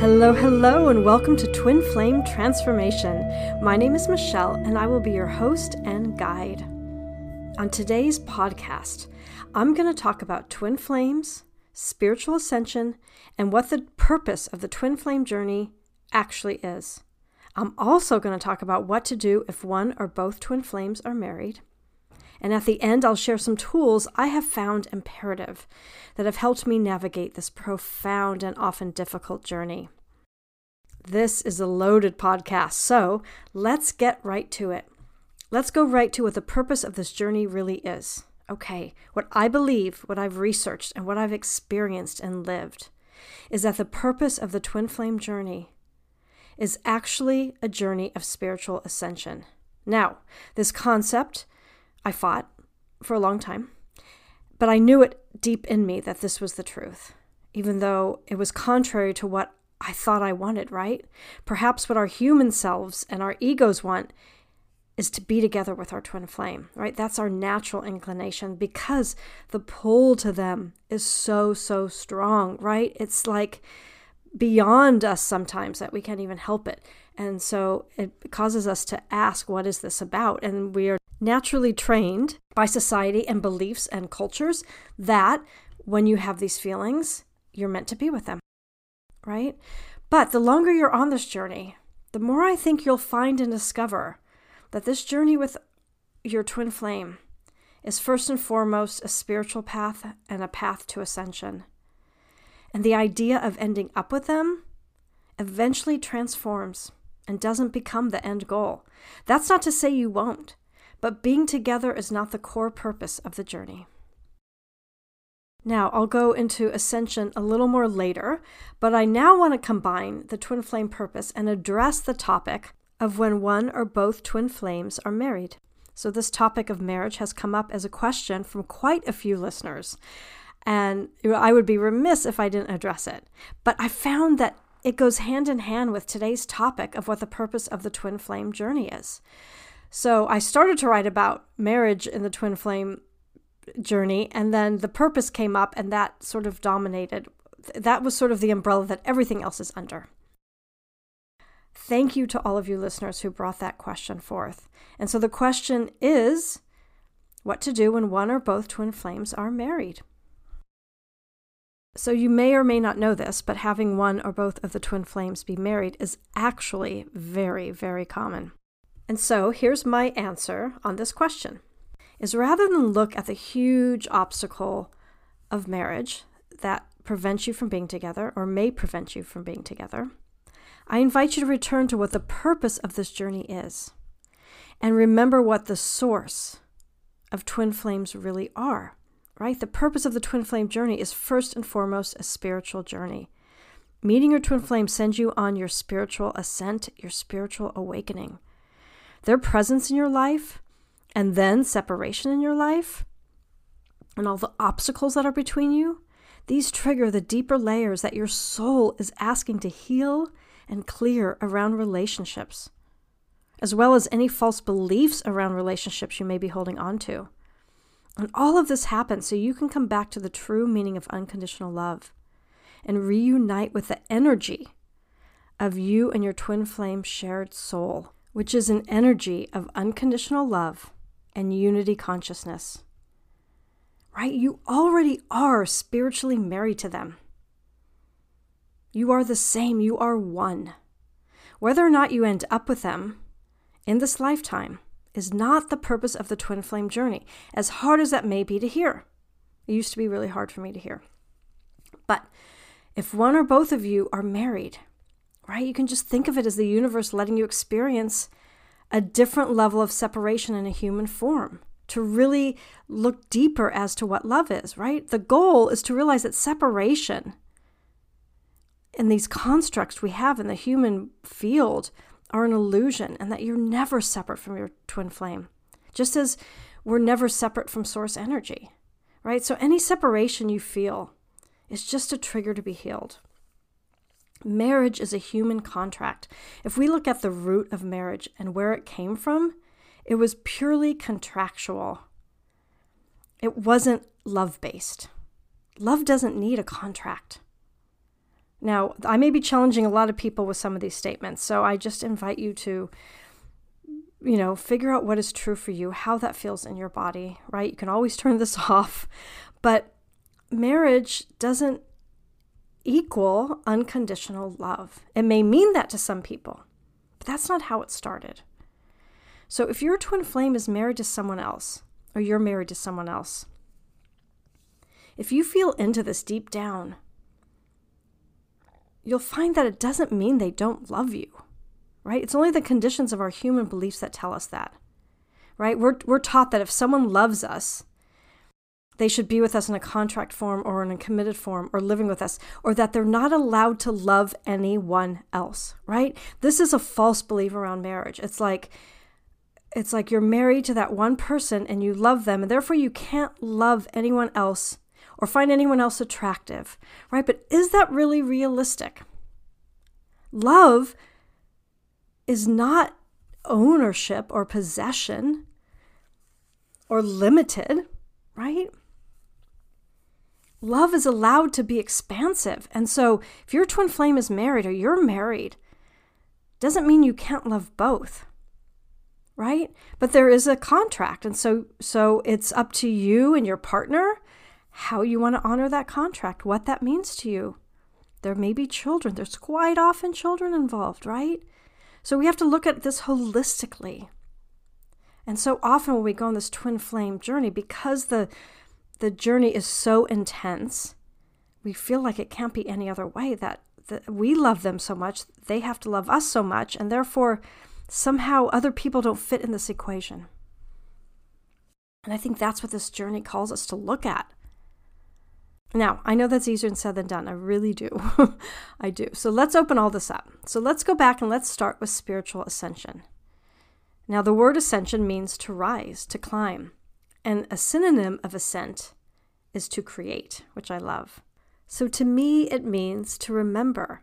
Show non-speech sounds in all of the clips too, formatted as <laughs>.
Hello, hello, and welcome to Twin Flame Transformation. My name is Michele, and I will be your host and guide. On today's podcast, I'm going to talk about twin flames, spiritual ascension, and what the purpose of the twin flame journey actually is. I'm also going to talk about what to do if one or both twin flames are married. And at the end, I'll share some tools I have found imperative that have helped me navigate this profound and often difficult journey. This is a loaded podcast, so let's get right to it. Let's go right to what the purpose of this journey really is. Okay, what I believe, what I've researched, and what I've experienced and lived is that the purpose of the twin flame journey is actually a journey of spiritual ascension. Now, this concept I fought for a long time, but I knew it deep in me that this was the truth, even though it was contrary to what I thought I wanted, right? Perhaps what our human selves and our egos want is to be together with our twin flame, right? That's our natural inclination because the pull to them is so, so strong, right? It's like beyond us sometimes that we can't even help it. And so it causes us to ask, what is this about? And we are naturally trained by society and beliefs and cultures that when you have these feelings, you're meant to be with them, right? But the longer you're on this journey, the more I think you'll find and discover that this journey with your twin flame is first and foremost a spiritual path and a path to ascension. And the idea of ending up with them eventually transforms and doesn't become the end goal. That's not to say you won't, but being together is not the core purpose of the journey. Now, I'll go into ascension a little more later, but I now want to combine the twin flame purpose and address the topic of when one or both twin flames are married. So, this topic of marriage has come up as a question from quite a few listeners, and I would be remiss if I didn't address it. But I found that it goes hand in hand with today's topic of what the purpose of the twin flame journey is. So, I started to write about marriage in the twin flame journey, and then the purpose came up, and that sort of dominated. That was sort of the umbrella that everything else is under. Thank you to all of you listeners who brought that question forth. And so the question is what to do when one or both twin flames are married. So, you may or may not know this, but having one or both of the twin flames be married is actually very, very common. And so, here's my answer on this question is rather than look at the huge obstacle of marriage that prevents you from being together or may prevent you from being together, I invite you to return to what the purpose of this journey is and remember what the source of twin flames really are, right? The purpose of the twin flame journey is first and foremost a spiritual journey. Meeting your twin flame sends you on your spiritual ascent, your spiritual awakening. Their presence in your life and then separation in your life and all the obstacles that are between you, these trigger the deeper layers that your soul is asking to heal and clear around relationships, as well as any false beliefs around relationships you may be holding on to. And all of this happens so you can come back to the true meaning of unconditional love and reunite with the energy of you and your twin flame shared soul, which is an energy of unconditional love and unity consciousness. Right? You already are spiritually married to them. You are the same, you are one. Whether or not you end up with them in this lifetime is not the purpose of the twin flame journey, as hard as that may be to hear. It used to be really hard for me to hear. But if one or both of you are married, right, you can just think of it as the universe letting you experience a different level of separation in a human form to really look deeper as to what love is, right? The goal is to realize that separation and these constructs we have in the human field are an illusion and that you're never separate from your twin flame, just as we're never separate from source energy, right? So any separation you feel is just a trigger to be healed. Marriage is a human contract. If we look at the root of marriage and where it came from, it was purely contractual. It wasn't love based. Love doesn't need a contract Now, I may be challenging a lot of people with some of these statements, so I just invite you to you know, figure out what is true for you, how that feels in your body, right? You can always <laughs> turn this off, but marriage doesn't equal unconditional love. It may mean that to some people, but that's not how it started. So if your twin flame is married to someone else, or you're married to someone else, if you feel into this deep down, you'll find that it doesn't mean they don't love you, right? It's only the conditions of our human beliefs that tell us that, right? We're, we're taught that if someone loves us, they should be with us in a contract form or in a committed form or living with us, or that they're not allowed to love anyone else, right? This is a false belief around marriage. It's like, it's like you're married to that one person and you love them, and therefore you can't love anyone else or find anyone else attractive, right? But is that really realistic? Love is not ownership or possession or limited, right? Love is allowed to be expansive. And so if your twin flame is married or you're married, doesn't mean you can't love both. Right? But there is a contract. And so so it's up to you and your partner how you want to honor that contract, what that means to you. There may be children. There's quite often children involved, right? So we have to look at this holistically. And so often when we go on this twin flame journey, because the the journey is so intense, we feel like it can't be any other way that, we love them so much, they have to love us so much, and therefore somehow other people don't fit in this equation. And I think that's what this journey calls us to look at. Now, I know that's easier said than done. I really do. <laughs> I do. So let's open all this up. So let's go back and let's start with spiritual ascension. Now, the word ascension means to rise, to climb. And a synonym of ascent is to create, which I love. So to me, it means to remember,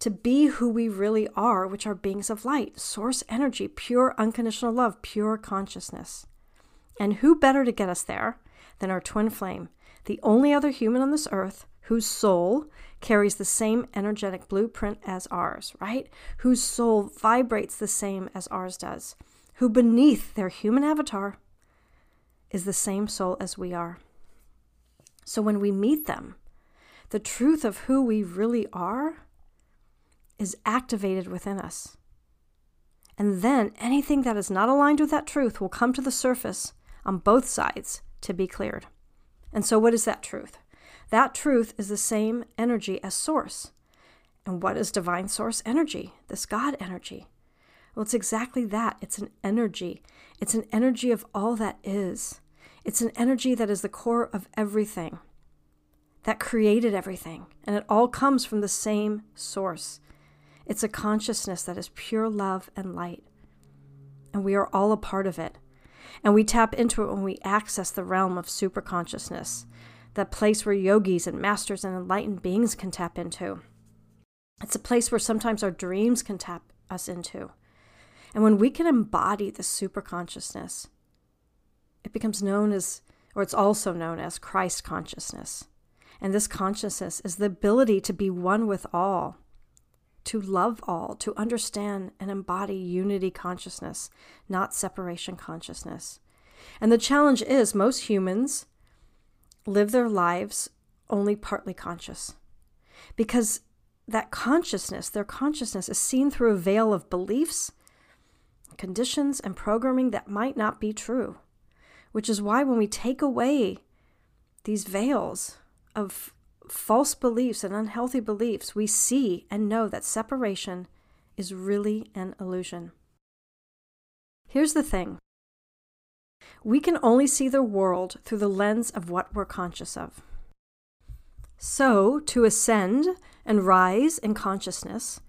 to be who we really are, which are beings of light, source energy, pure unconditional love, pure consciousness. And who better to get us there than our twin flame, the only other human on this earth whose soul carries the same energetic blueprint as ours, right? Whose soul vibrates the same as ours does, who beneath their human avatar is the same soul as we are. So when we meet them, the truth of who we really are is activated within us. And then anything that is not aligned with that truth will come to the surface on both sides to be cleared. And so, what is that truth? That truth is the same energy as source. And what is divine source energy? This God energy. Well, it's exactly that. It's an energy. It's an energy of all that is. It's an energy that is the core of everything, that created everything. And it all comes from the same source. It's a consciousness that is pure love and light. And we are all a part of it. And we tap into it when we access the realm of superconsciousness, that place where yogis and masters and enlightened beings can tap into. It's a place where sometimes our dreams can tap us into. And when we can embody the super consciousness, it becomes known as, or it's also known as Christ consciousness. And this consciousness is the ability to be one with all, to love all, to understand and embody unity consciousness, not separation consciousness. And the challenge is most humans live their lives only partly conscious because that consciousness, their consciousness, is seen through a veil of beliefs conditions and programming that might not be true. Which is why when we take away these veils of false beliefs and unhealthy beliefs, we see and know that separation is really an illusion. Here's the thing we can only see the world through the lens of what we're conscious of. So, to ascend and rise in consciousness,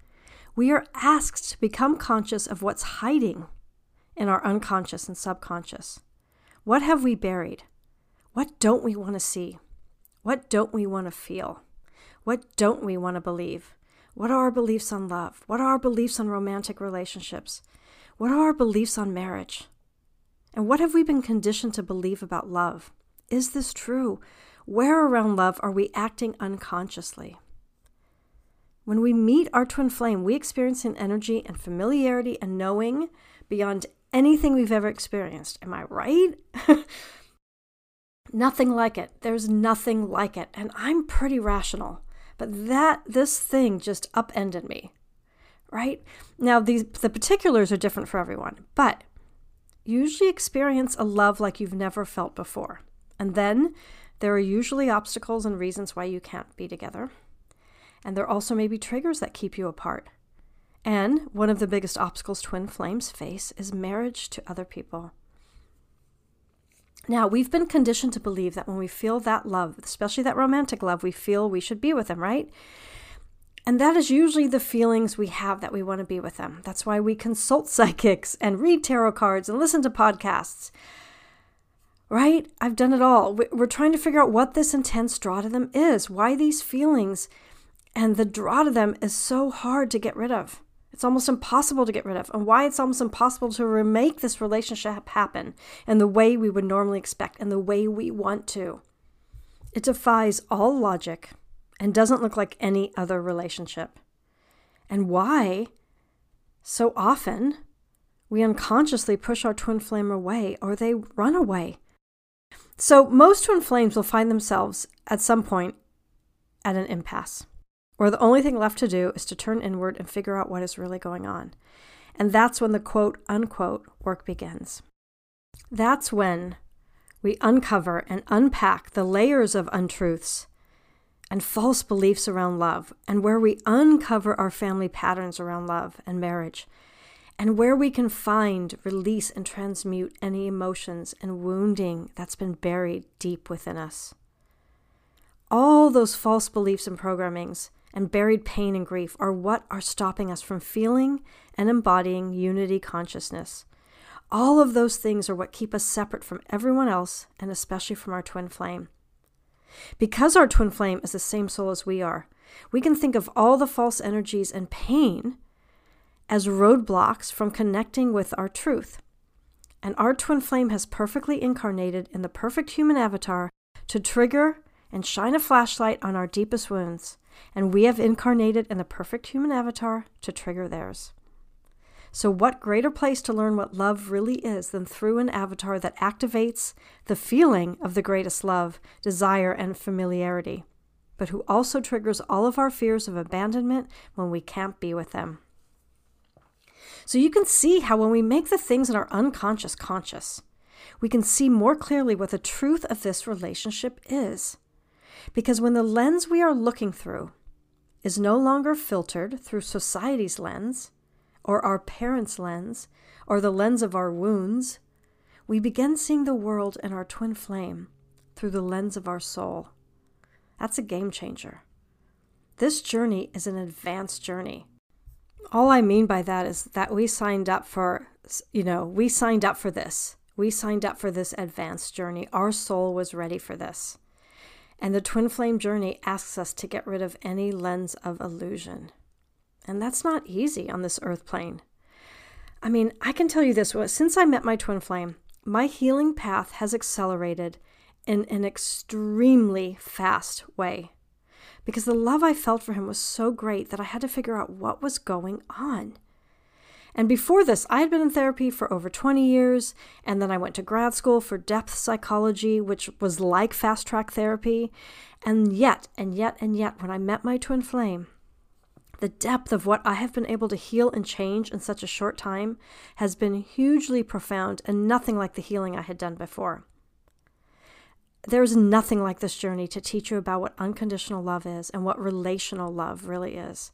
we are asked to become conscious of what's hiding in our unconscious and subconscious. What have we buried? What don't we want to see? What don't we want to feel? What don't we want to believe? What are our beliefs on love? What are our beliefs on romantic relationships? What are our beliefs on marriage? And what have we been conditioned to believe about love? Is this true? Where around love are we acting unconsciously? When we meet our twin flame, we experience an energy and familiarity and knowing beyond anything we've ever experienced. Am I right? <laughs> nothing like it. There's nothing like it. And I'm pretty rational. But that this thing just upended me. Right? Now these the particulars are different for everyone, but usually experience a love like you've never felt before. And then there are usually obstacles and reasons why you can't be together. And there also may be triggers that keep you apart. And one of the biggest obstacles twin flames face is marriage to other people. Now, we've been conditioned to believe that when we feel that love, especially that romantic love, we feel we should be with them, right? And that is usually the feelings we have that we want to be with them. That's why we consult <laughs> psychics and read tarot cards and listen to podcasts. Right? I've done it all. We're trying to figure out what this intense draw to them is, why these feelings and the draw to them is so hard to get rid of. It's almost impossible to get rid of, and why it's almost impossible to remake this relationship happen in the way we would normally expect and the way we want to. It defies all logic and doesn't look like any other relationship. And why, so often, we unconsciously push our twin flame away or they run away. So, most twin flames will find themselves at some point at an impasse where the only thing left to do is to turn inward and figure out what is really going on. And that's when the quote unquote work begins. That's when we uncover and unpack the layers of untruths and false beliefs around love, and where we uncover our family patterns around love and marriage, and where we can find, release, and transmute any emotions and wounding that's been buried deep within us. All those false beliefs and programmings and buried pain and grief are what are stopping us from feeling and embodying unity consciousness. All of those things are what keep us separate from everyone else and especially from our twin flame. Because our twin flame is the same soul as we are, we can think of all the false energies and pain as roadblocks from connecting with our truth. And our twin flame has perfectly incarnated in the perfect human avatar to trigger and shine a flashlight on our deepest wounds and we have incarnated in the perfect human avatar to trigger theirs. So, what greater place to learn what love really is than through an avatar that activates the feeling of the greatest love, desire, and familiarity, but who also triggers all of our fears of abandonment when we can't be with them? So, you can see how when we make the things in our unconscious conscious, we can see more clearly what the truth of this relationship is. Because when the lens we are looking through is no longer filtered through society's lens, or our parents' lens, or the lens of our wounds, we begin seeing the world in our twin flame through the lens of our soul. That's a game changer. This journey is an advanced journey. All I mean by that is that we signed up for, you know, we signed up for this. We signed up for this advanced journey. Our soul was ready for this. And the twin flame journey asks us to get rid of any lens of illusion. And that's not easy on this earth plane. I mean, I can tell you this since I met my twin flame, my healing path has accelerated in an extremely fast way. Because the love I felt for him was so great that I had to figure out what was going on. And before this, I had been in therapy for over 20 years, and then I went to grad school for depth psychology, which was like fast track therapy. And yet, and yet, and yet, when I met my twin flame, the depth of what I have been able to heal and change in such a short time has been hugely profound and nothing like the healing I had done before. There is nothing like this journey to teach you about what unconditional love is and what relational love really is.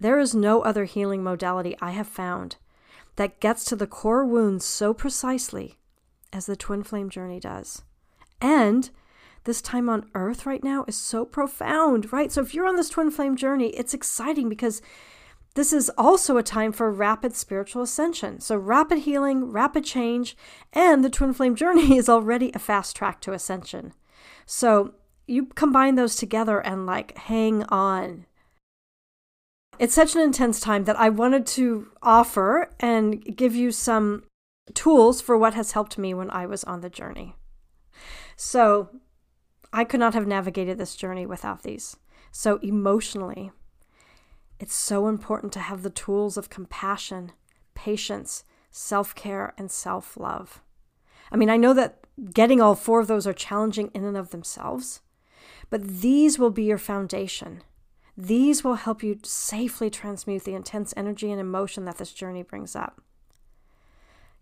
There is no other healing modality I have found that gets to the core wounds so precisely as the twin flame journey does. And this time on earth right now is so profound, right? So if you're on this twin flame journey, it's exciting because this is also a time for rapid spiritual ascension. So rapid healing, rapid change, and the twin flame journey <laughs> is already a fast track to ascension. So you combine those together and like hang on it's such an intense time that I wanted to offer and give you some tools for what has helped me when I was on the journey. So, I could not have navigated this journey without these. So, emotionally, It's so important to have the tools of compassion, patience, self care, and self love. I mean, I know that getting all four of those are challenging in and of themselves, but these will be your foundation. These will help you safely transmute the intense energy and emotion that this journey brings up.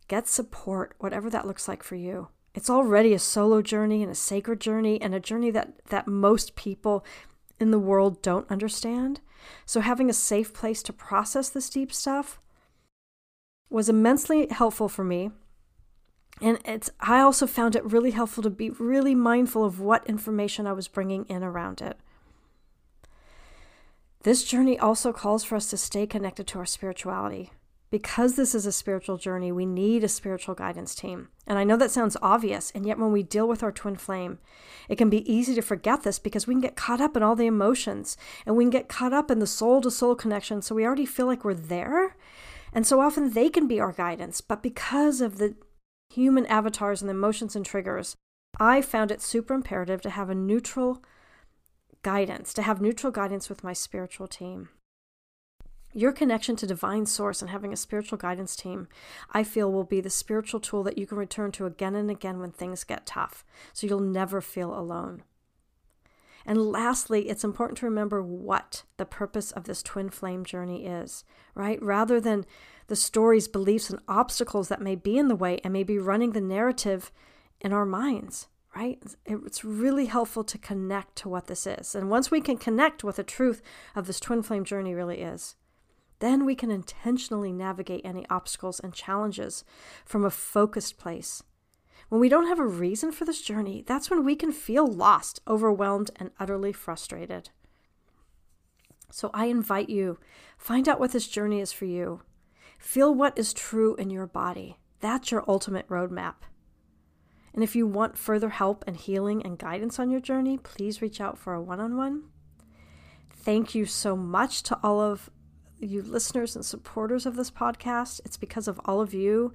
Get support, whatever that looks like for you. It's already a solo journey and a sacred journey and a journey that, that most people in the world don't understand. So, having a safe place to process this deep stuff was immensely helpful for me. And it's I also found it really helpful to be really mindful of what information I was bringing in around it. This journey also calls for us to stay connected to our spirituality. Because this is a spiritual journey, we need a spiritual guidance team. And I know that sounds obvious, and yet when we deal with our twin flame, it can be easy to forget this because we can get caught up in all the emotions and we can get caught up in the soul to soul connection. So we already feel like we're there. And so often they can be our guidance. But because of the human avatars and the emotions and triggers, I found it super imperative to have a neutral guidance, to have neutral guidance with my spiritual team. Your connection to divine source and having a spiritual guidance team, I feel, will be the spiritual tool that you can return to again and again when things get tough, so you'll never feel alone. And lastly, it's important to remember what the purpose of this twin flame journey is, right? Rather than the stories, beliefs, and obstacles that may be in the way and may be running the narrative in our minds, right? It's really helpful to connect to what this is. And once we can connect what the truth of this twin flame journey really is, then we can intentionally navigate any obstacles and challenges from a focused place. When we don't have a reason for this journey, that's when we can feel lost, overwhelmed, and utterly frustrated. So I invite you, find out what this journey is for you. Feel what is true in your body. That's your ultimate roadmap. And if you want further help and healing and guidance on your journey, please reach out for a one on one. Thank you so much to all of you listeners and supporters of this podcast. It's because of all of you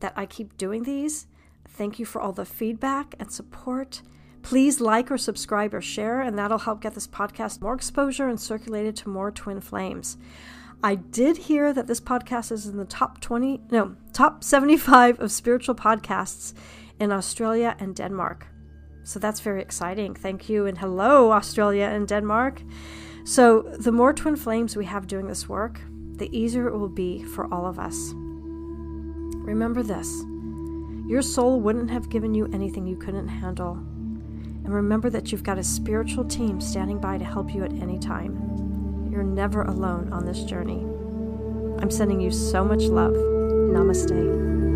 that I keep doing these. Thank you for all the feedback and support. Please like or subscribe or share, and that'll help get this podcast more exposure and circulated to more twin flames. I did hear that this podcast is in the top 20, no, top 75 of spiritual podcasts in Australia and Denmark. So that's very exciting. Thank you, and hello, Australia and Denmark. So, the more twin flames we have doing this work, the easier it will be for all of us. Remember this your soul wouldn't have given you anything you couldn't handle. And remember that you've got a spiritual team standing by to help you at any time. You're never alone on this journey. I'm sending you so much love. Namaste.